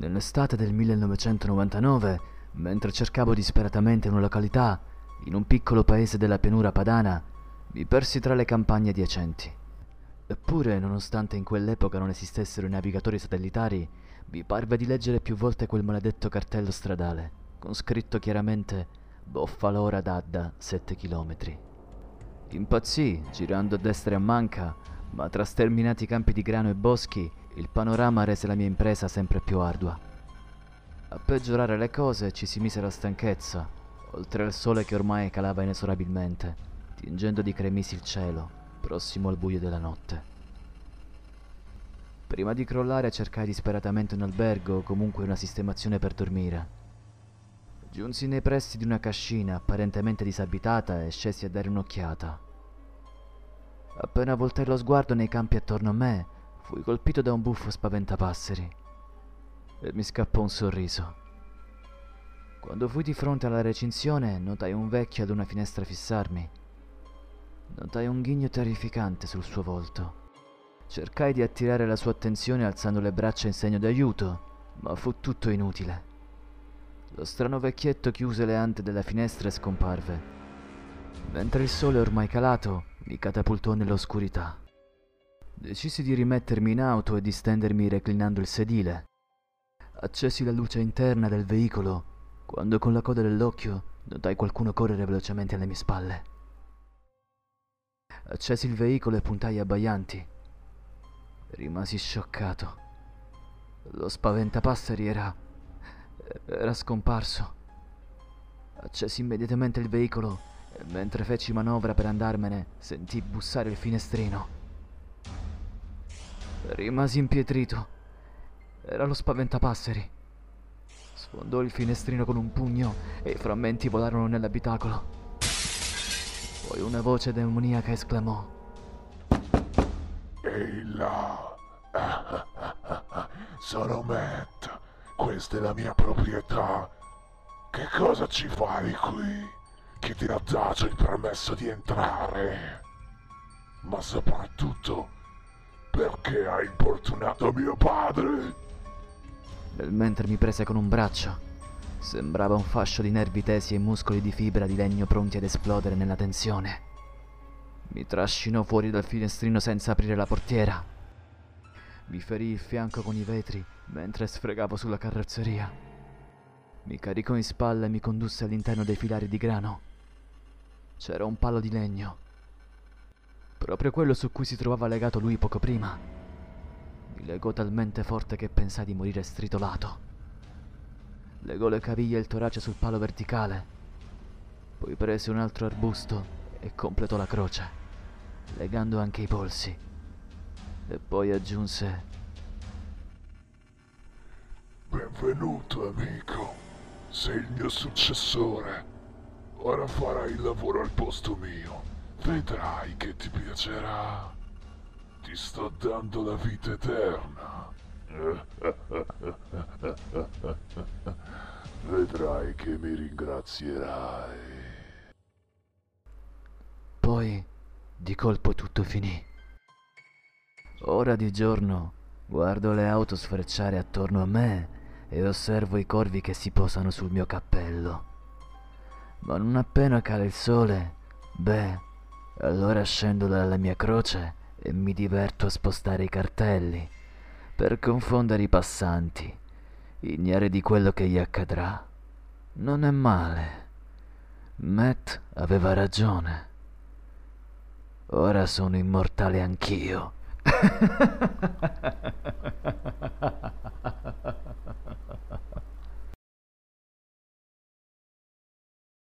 Nell'estate del 1999, mentre cercavo disperatamente una località in un piccolo paese della pianura padana, mi persi tra le campagne adiacenti. Eppure, nonostante in quell'epoca non esistessero i navigatori satellitari, mi parve di leggere più volte quel maledetto cartello stradale, con scritto chiaramente Boffalora d'Adda 7 km. Impazzì, girando a destra e a manca, ma tra sterminati campi di grano e boschi, il panorama rese la mia impresa sempre più ardua. A peggiorare le cose ci si mise la stanchezza, oltre al sole che ormai calava inesorabilmente, tingendo di cremisi il cielo, prossimo al buio della notte. Prima di crollare cercai disperatamente un albergo o comunque una sistemazione per dormire. Giunsi nei pressi di una cascina apparentemente disabitata e scesi a dare un'occhiata. Appena voltai lo sguardo nei campi attorno a me, fui colpito da un buffo spaventapasseri e mi scappò un sorriso. Quando fui di fronte alla recinzione, notai un vecchio ad una finestra fissarmi. Notai un ghigno terrificante sul suo volto. Cercai di attirare la sua attenzione alzando le braccia in segno d'aiuto, ma fu tutto inutile. Lo strano vecchietto chiuse le ante della finestra e scomparve. Mentre il sole ormai calato mi catapultò nell'oscurità. Decisi di rimettermi in auto e di stendermi reclinando il sedile. Accesi la luce interna del veicolo quando con la coda dell'occhio notai qualcuno correre velocemente alle mie spalle. Accesi il veicolo e puntai abbaianti. Rimasi scioccato. Lo spaventapasseri era... era scomparso. Accesi immediatamente il veicolo mentre feci manovra per andarmene sentii bussare il finestrino. Rimasi impietrito. Era lo spaventapasseri. Sfondò il finestrino con un pugno e i frammenti volarono nell'abitacolo. Poi una voce demoniaca esclamò. Ehi là! Sono Matt. Questa è la mia proprietà. Che cosa ci fai qui? Chi ti ha dato il permesso di entrare? Ma soprattutto, perché hai importunato mio padre? Nel mentre mi prese con un braccio. Sembrava un fascio di nervi tesi e muscoli di fibra di legno pronti ad esplodere nella tensione. Mi trascinò fuori dal finestrino senza aprire la portiera. Mi ferì il fianco con i vetri mentre sfregavo sulla carrozzeria. Mi caricò in spalla e mi condusse all'interno dei filari di grano. C'era un palo di legno. Proprio quello su cui si trovava legato lui poco prima. Mi legò talmente forte che pensai di morire stritolato. Legò le caviglie e il torace sul palo verticale. Poi prese un altro arbusto e completò la croce, legando anche i polsi. E poi aggiunse Benvenuto amico, sei il mio successore. Ora farai il lavoro al posto mio. Vedrai che ti piacerà. Ti sto dando la vita eterna. Vedrai che mi ringrazierai. Poi di colpo tutto finì. Ora di giorno guardo le auto sfrecciare attorno a me e osservo i corvi che si posano sul mio cappello. Ma non appena cala il sole, beh, allora scendo dalla mia croce e mi diverto a spostare i cartelli per confondere i passanti, ignari di quello che gli accadrà. Non è male. Matt aveva ragione. Ora sono immortale anch'io.